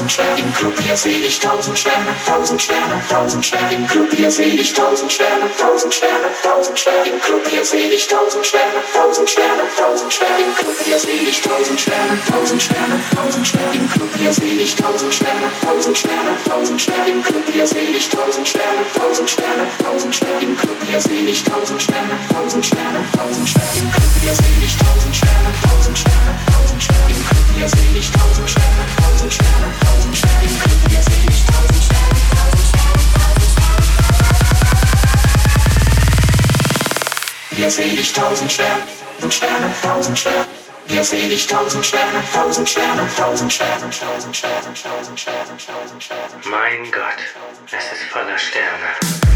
tausend Sterne im Club, hier seh ich tausend Sterne, tausend Sterne, tausend Sterne im Club, hier seh ich tausend Sterne, tausend Sterne, tausend Sterne im Club, hier seh ich tausend Sterne, tausend Sterne, tausend Sterne im Club, hier seh ich tausend Sterne, tausend Sterne, tausend Sterne im Club, hier seh ich tausend Sterne, tausend Sterne, tausend Sterne im Club, hier seh ich tausend Sterne, tausend Sterne, tausend Sterne im Club, hier seh ich tausend Sterne, tausend Sterne, tausend Sterne im Club, hier seh ich tausend Sterne, tausend Sterne, tausend Sterne im Club, hier seh ich tausend Sterne hier seh ich tausend Sterne, tausend Sterne, tausend Sterne. Hier seh ich tausend Sterne, tausend Sterne, tausend Sterne, tausend Sterne, tausend Sterne, tausend Sterne. Mein Gott, es ist voller Sterne.